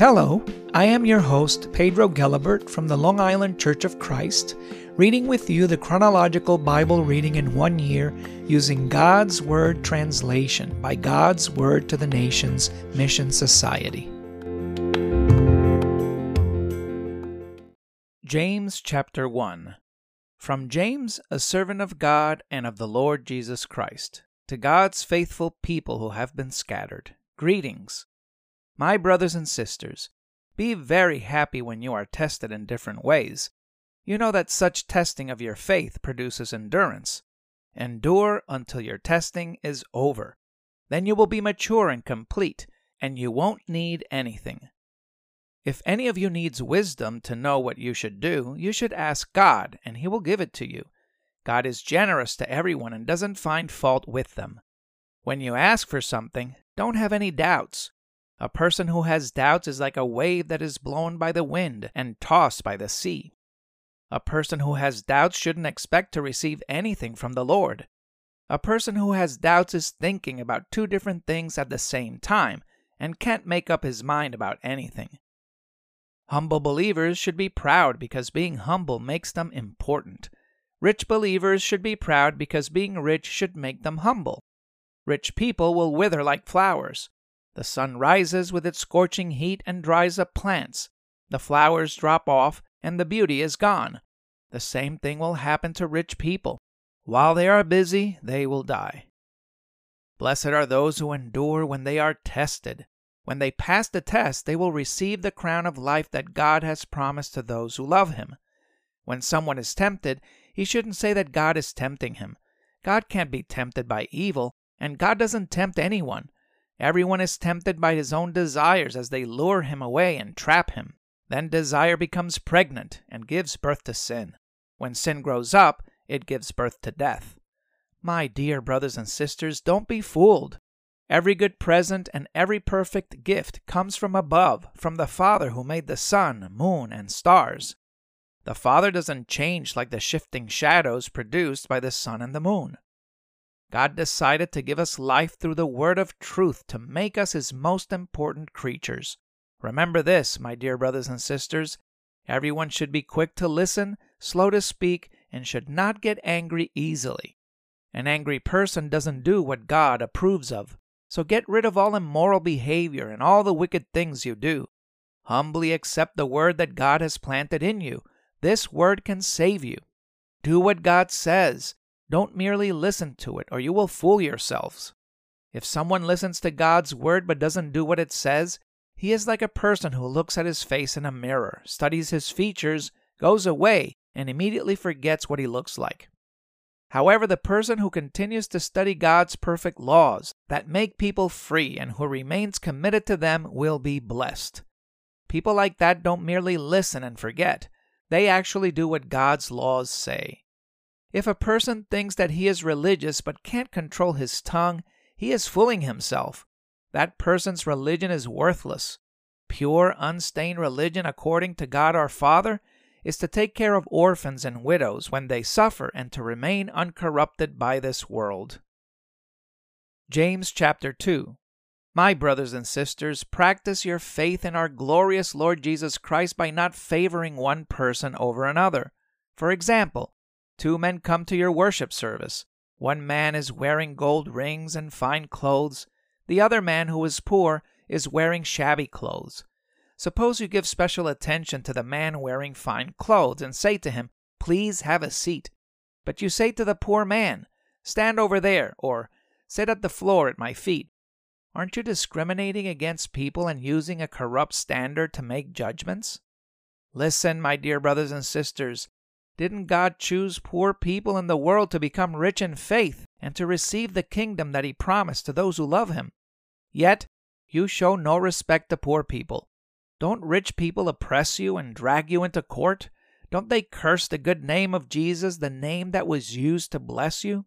Hello, I am your host, Pedro Gelibert from the Long Island Church of Christ, reading with you the chronological Bible reading in one year using God's Word translation by God's Word to the Nations Mission Society. James chapter 1 From James, a servant of God and of the Lord Jesus Christ, to God's faithful people who have been scattered, greetings. My brothers and sisters, be very happy when you are tested in different ways. You know that such testing of your faith produces endurance. Endure until your testing is over. Then you will be mature and complete, and you won't need anything. If any of you needs wisdom to know what you should do, you should ask God, and He will give it to you. God is generous to everyone and doesn't find fault with them. When you ask for something, don't have any doubts. A person who has doubts is like a wave that is blown by the wind and tossed by the sea. A person who has doubts shouldn't expect to receive anything from the Lord. A person who has doubts is thinking about two different things at the same time and can't make up his mind about anything. Humble believers should be proud because being humble makes them important. Rich believers should be proud because being rich should make them humble. Rich people will wither like flowers. The sun rises with its scorching heat and dries up plants. The flowers drop off and the beauty is gone. The same thing will happen to rich people. While they are busy, they will die. Blessed are those who endure when they are tested. When they pass the test, they will receive the crown of life that God has promised to those who love Him. When someone is tempted, he shouldn't say that God is tempting him. God can't be tempted by evil, and God doesn't tempt anyone. Everyone is tempted by his own desires as they lure him away and trap him. Then desire becomes pregnant and gives birth to sin. When sin grows up, it gives birth to death. My dear brothers and sisters, don't be fooled. Every good present and every perfect gift comes from above, from the Father who made the sun, moon, and stars. The Father doesn't change like the shifting shadows produced by the sun and the moon. God decided to give us life through the word of truth to make us his most important creatures. Remember this, my dear brothers and sisters. Everyone should be quick to listen, slow to speak, and should not get angry easily. An angry person doesn't do what God approves of. So get rid of all immoral behavior and all the wicked things you do. Humbly accept the word that God has planted in you. This word can save you. Do what God says. Don't merely listen to it, or you will fool yourselves. If someone listens to God's word but doesn't do what it says, he is like a person who looks at his face in a mirror, studies his features, goes away, and immediately forgets what he looks like. However, the person who continues to study God's perfect laws that make people free and who remains committed to them will be blessed. People like that don't merely listen and forget, they actually do what God's laws say. If a person thinks that he is religious but can't control his tongue, he is fooling himself. That person's religion is worthless. Pure, unstained religion, according to God our Father, is to take care of orphans and widows when they suffer and to remain uncorrupted by this world. James chapter 2 My brothers and sisters, practice your faith in our glorious Lord Jesus Christ by not favoring one person over another. For example, Two men come to your worship service. One man is wearing gold rings and fine clothes. The other man, who is poor, is wearing shabby clothes. Suppose you give special attention to the man wearing fine clothes and say to him, Please have a seat. But you say to the poor man, Stand over there, or Sit at the floor at my feet. Aren't you discriminating against people and using a corrupt standard to make judgments? Listen, my dear brothers and sisters, didn't God choose poor people in the world to become rich in faith and to receive the kingdom that He promised to those who love Him? Yet, you show no respect to poor people. Don't rich people oppress you and drag you into court? Don't they curse the good name of Jesus, the name that was used to bless you?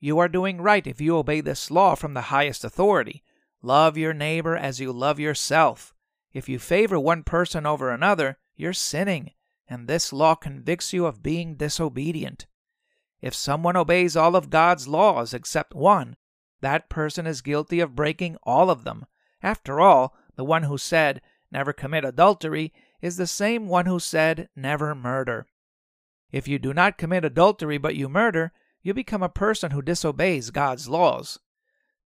You are doing right if you obey this law from the highest authority. Love your neighbor as you love yourself. If you favor one person over another, you're sinning and this law convicts you of being disobedient. If someone obeys all of God's laws except one, that person is guilty of breaking all of them. After all, the one who said, never commit adultery, is the same one who said, never murder. If you do not commit adultery but you murder, you become a person who disobeys God's laws.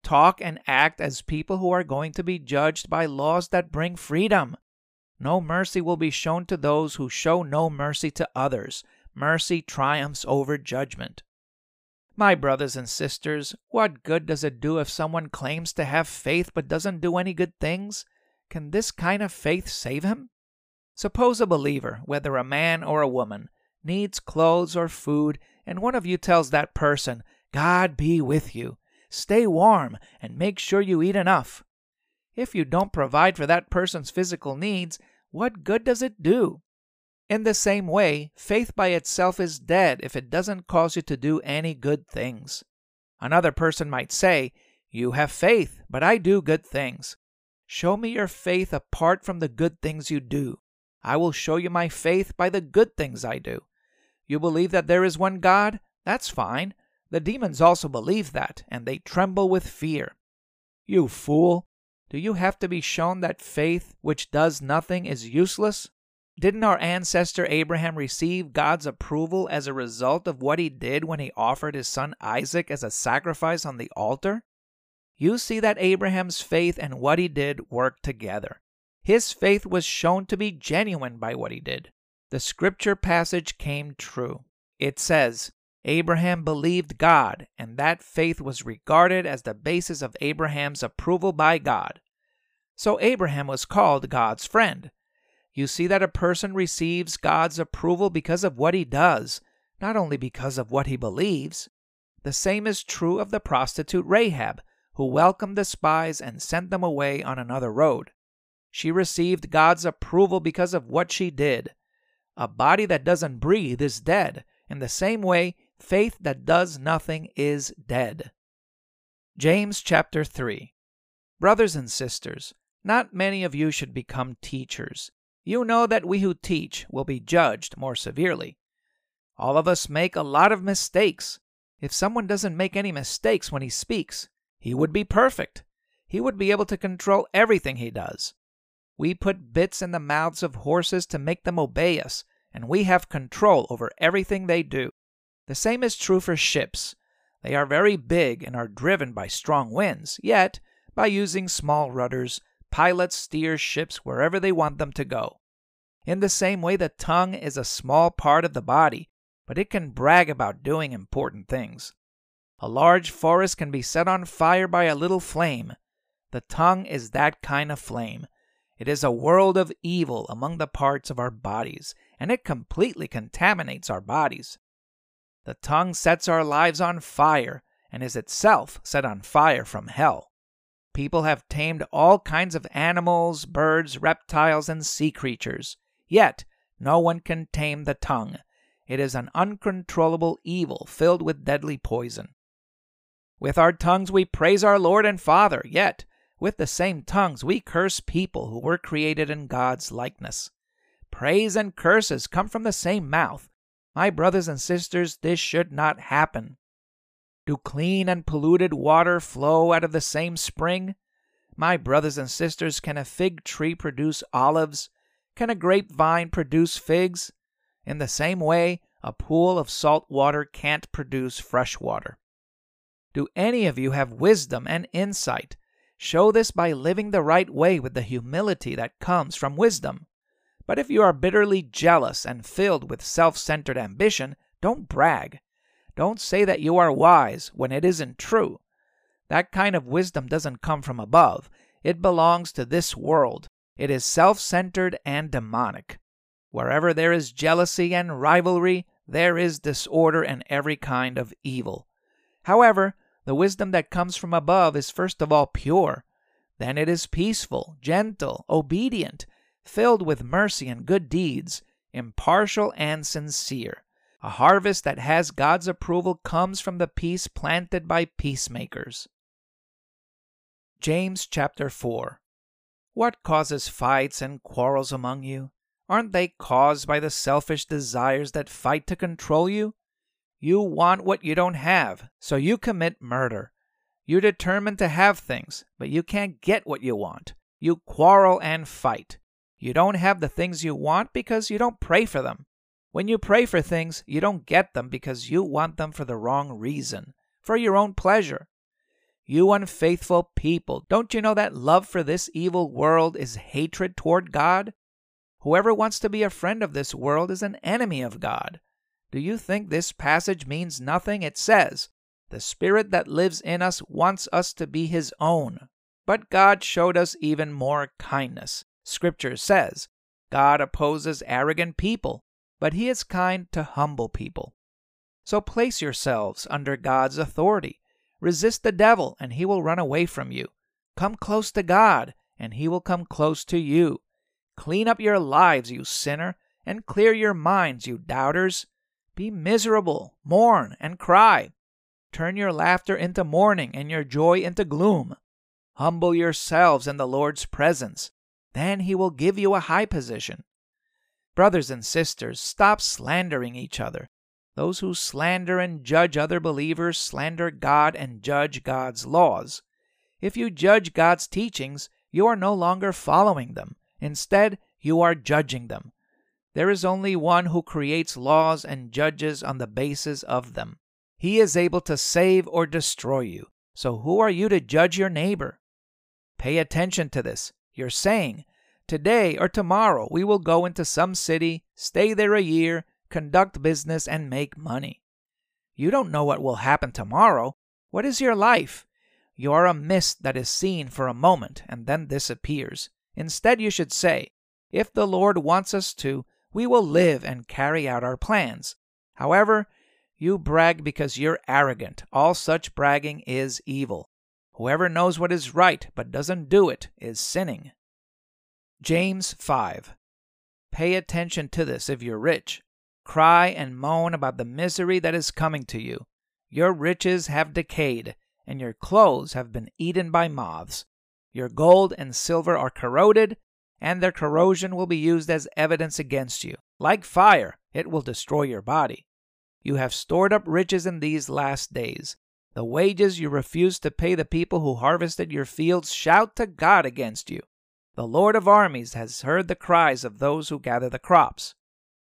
Talk and act as people who are going to be judged by laws that bring freedom. No mercy will be shown to those who show no mercy to others. Mercy triumphs over judgment. My brothers and sisters, what good does it do if someone claims to have faith but doesn't do any good things? Can this kind of faith save him? Suppose a believer, whether a man or a woman, needs clothes or food, and one of you tells that person, God be with you. Stay warm and make sure you eat enough. If you don't provide for that person's physical needs, what good does it do? In the same way, faith by itself is dead if it doesn't cause you to do any good things. Another person might say, You have faith, but I do good things. Show me your faith apart from the good things you do. I will show you my faith by the good things I do. You believe that there is one God? That's fine. The demons also believe that, and they tremble with fear. You fool! Do you have to be shown that faith which does nothing is useless? Didn't our ancestor Abraham receive God's approval as a result of what he did when he offered his son Isaac as a sacrifice on the altar? You see that Abraham's faith and what he did worked together. His faith was shown to be genuine by what he did. The scripture passage came true. It says, Abraham believed God, and that faith was regarded as the basis of Abraham's approval by God. So Abraham was called God's friend. You see that a person receives God's approval because of what he does, not only because of what he believes. The same is true of the prostitute Rahab, who welcomed the spies and sent them away on another road. She received God's approval because of what she did. A body that doesn't breathe is dead. In the same way, faith that does nothing is dead. James chapter 3 Brothers and sisters, not many of you should become teachers. You know that we who teach will be judged more severely. All of us make a lot of mistakes. If someone doesn't make any mistakes when he speaks, he would be perfect. He would be able to control everything he does. We put bits in the mouths of horses to make them obey us, and we have control over everything they do. The same is true for ships. They are very big and are driven by strong winds, yet, by using small rudders, pilots steer ships wherever they want them to go. In the same way, the tongue is a small part of the body, but it can brag about doing important things. A large forest can be set on fire by a little flame. The tongue is that kind of flame. It is a world of evil among the parts of our bodies, and it completely contaminates our bodies. The tongue sets our lives on fire and is itself set on fire from hell. People have tamed all kinds of animals, birds, reptiles, and sea creatures. Yet, no one can tame the tongue. It is an uncontrollable evil filled with deadly poison. With our tongues we praise our Lord and Father, yet, with the same tongues we curse people who were created in God's likeness. Praise and curses come from the same mouth. My brothers and sisters, this should not happen. Do clean and polluted water flow out of the same spring? My brothers and sisters, can a fig tree produce olives? Can a grapevine produce figs? In the same way, a pool of salt water can't produce fresh water. Do any of you have wisdom and insight? Show this by living the right way with the humility that comes from wisdom. But if you are bitterly jealous and filled with self centered ambition, don't brag. Don't say that you are wise when it isn't true. That kind of wisdom doesn't come from above. It belongs to this world. It is self centered and demonic. Wherever there is jealousy and rivalry, there is disorder and every kind of evil. However, the wisdom that comes from above is first of all pure. Then it is peaceful, gentle, obedient, filled with mercy and good deeds, impartial and sincere. A harvest that has God's approval comes from the peace planted by peacemakers. James chapter 4 What causes fights and quarrels among you? Aren't they caused by the selfish desires that fight to control you? You want what you don't have, so you commit murder. You're determined to have things, but you can't get what you want. You quarrel and fight. You don't have the things you want because you don't pray for them. When you pray for things, you don't get them because you want them for the wrong reason, for your own pleasure. You unfaithful people, don't you know that love for this evil world is hatred toward God? Whoever wants to be a friend of this world is an enemy of God. Do you think this passage means nothing? It says, The Spirit that lives in us wants us to be His own. But God showed us even more kindness. Scripture says, God opposes arrogant people, but He is kind to humble people. So place yourselves under God's authority. Resist the devil, and he will run away from you. Come close to God, and he will come close to you. Clean up your lives, you sinner, and clear your minds, you doubters. Be miserable, mourn, and cry. Turn your laughter into mourning, and your joy into gloom. Humble yourselves in the Lord's presence. Then he will give you a high position. Brothers and sisters, stop slandering each other. Those who slander and judge other believers slander God and judge God's laws. If you judge God's teachings, you are no longer following them. Instead, you are judging them. There is only one who creates laws and judges on the basis of them. He is able to save or destroy you. So who are you to judge your neighbor? Pay attention to this. You're saying, Today or tomorrow we will go into some city, stay there a year, conduct business, and make money. You don't know what will happen tomorrow. What is your life? You are a mist that is seen for a moment and then disappears. Instead, you should say, If the Lord wants us to, we will live and carry out our plans. However, you brag because you're arrogant. All such bragging is evil. Whoever knows what is right but doesn't do it is sinning. James 5. Pay attention to this if you're rich. Cry and moan about the misery that is coming to you. Your riches have decayed, and your clothes have been eaten by moths. Your gold and silver are corroded, and their corrosion will be used as evidence against you. Like fire, it will destroy your body. You have stored up riches in these last days. The wages you refused to pay the people who harvested your fields shout to God against you. The Lord of armies has heard the cries of those who gather the crops.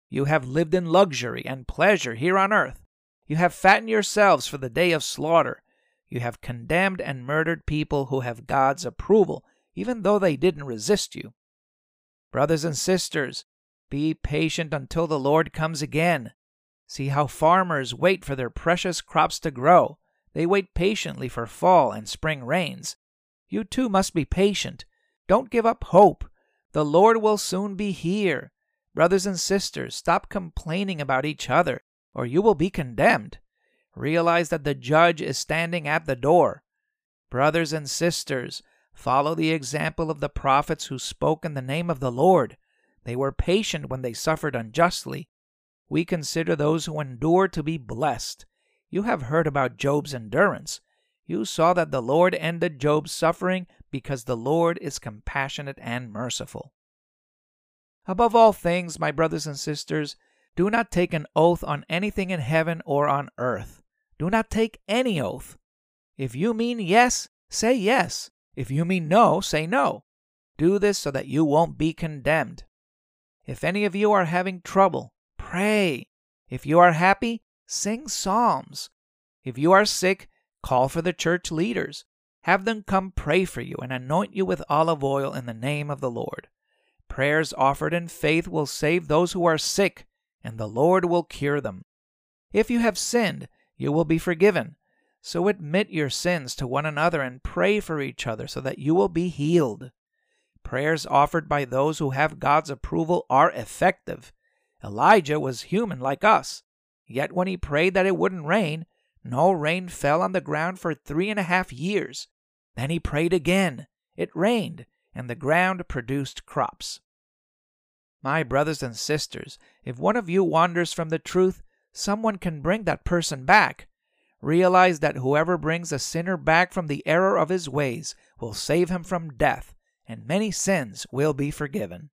You have lived in luxury and pleasure here on earth. You have fattened yourselves for the day of slaughter. You have condemned and murdered people who have God's approval, even though they didn't resist you. Brothers and sisters, be patient until the Lord comes again. See how farmers wait for their precious crops to grow. They wait patiently for fall and spring rains. You too must be patient. Don't give up hope. The Lord will soon be here. Brothers and sisters, stop complaining about each other, or you will be condemned. Realize that the judge is standing at the door. Brothers and sisters, follow the example of the prophets who spoke in the name of the Lord. They were patient when they suffered unjustly. We consider those who endure to be blessed. You have heard about Job's endurance. You saw that the Lord ended Job's suffering because the Lord is compassionate and merciful. Above all things, my brothers and sisters, do not take an oath on anything in heaven or on earth. Do not take any oath. If you mean yes, say yes. If you mean no, say no. Do this so that you won't be condemned. If any of you are having trouble, pray. If you are happy, sing psalms. If you are sick, call for the church leaders. Have them come pray for you and anoint you with olive oil in the name of the Lord. Prayers offered in faith will save those who are sick, and the Lord will cure them. If you have sinned, you will be forgiven. So admit your sins to one another and pray for each other so that you will be healed. Prayers offered by those who have God's approval are effective. Elijah was human like us, yet when he prayed that it wouldn't rain, no rain fell on the ground for three and a half years. Then he prayed again. It rained, and the ground produced crops. My brothers and sisters, if one of you wanders from the truth, someone can bring that person back. Realize that whoever brings a sinner back from the error of his ways will save him from death, and many sins will be forgiven.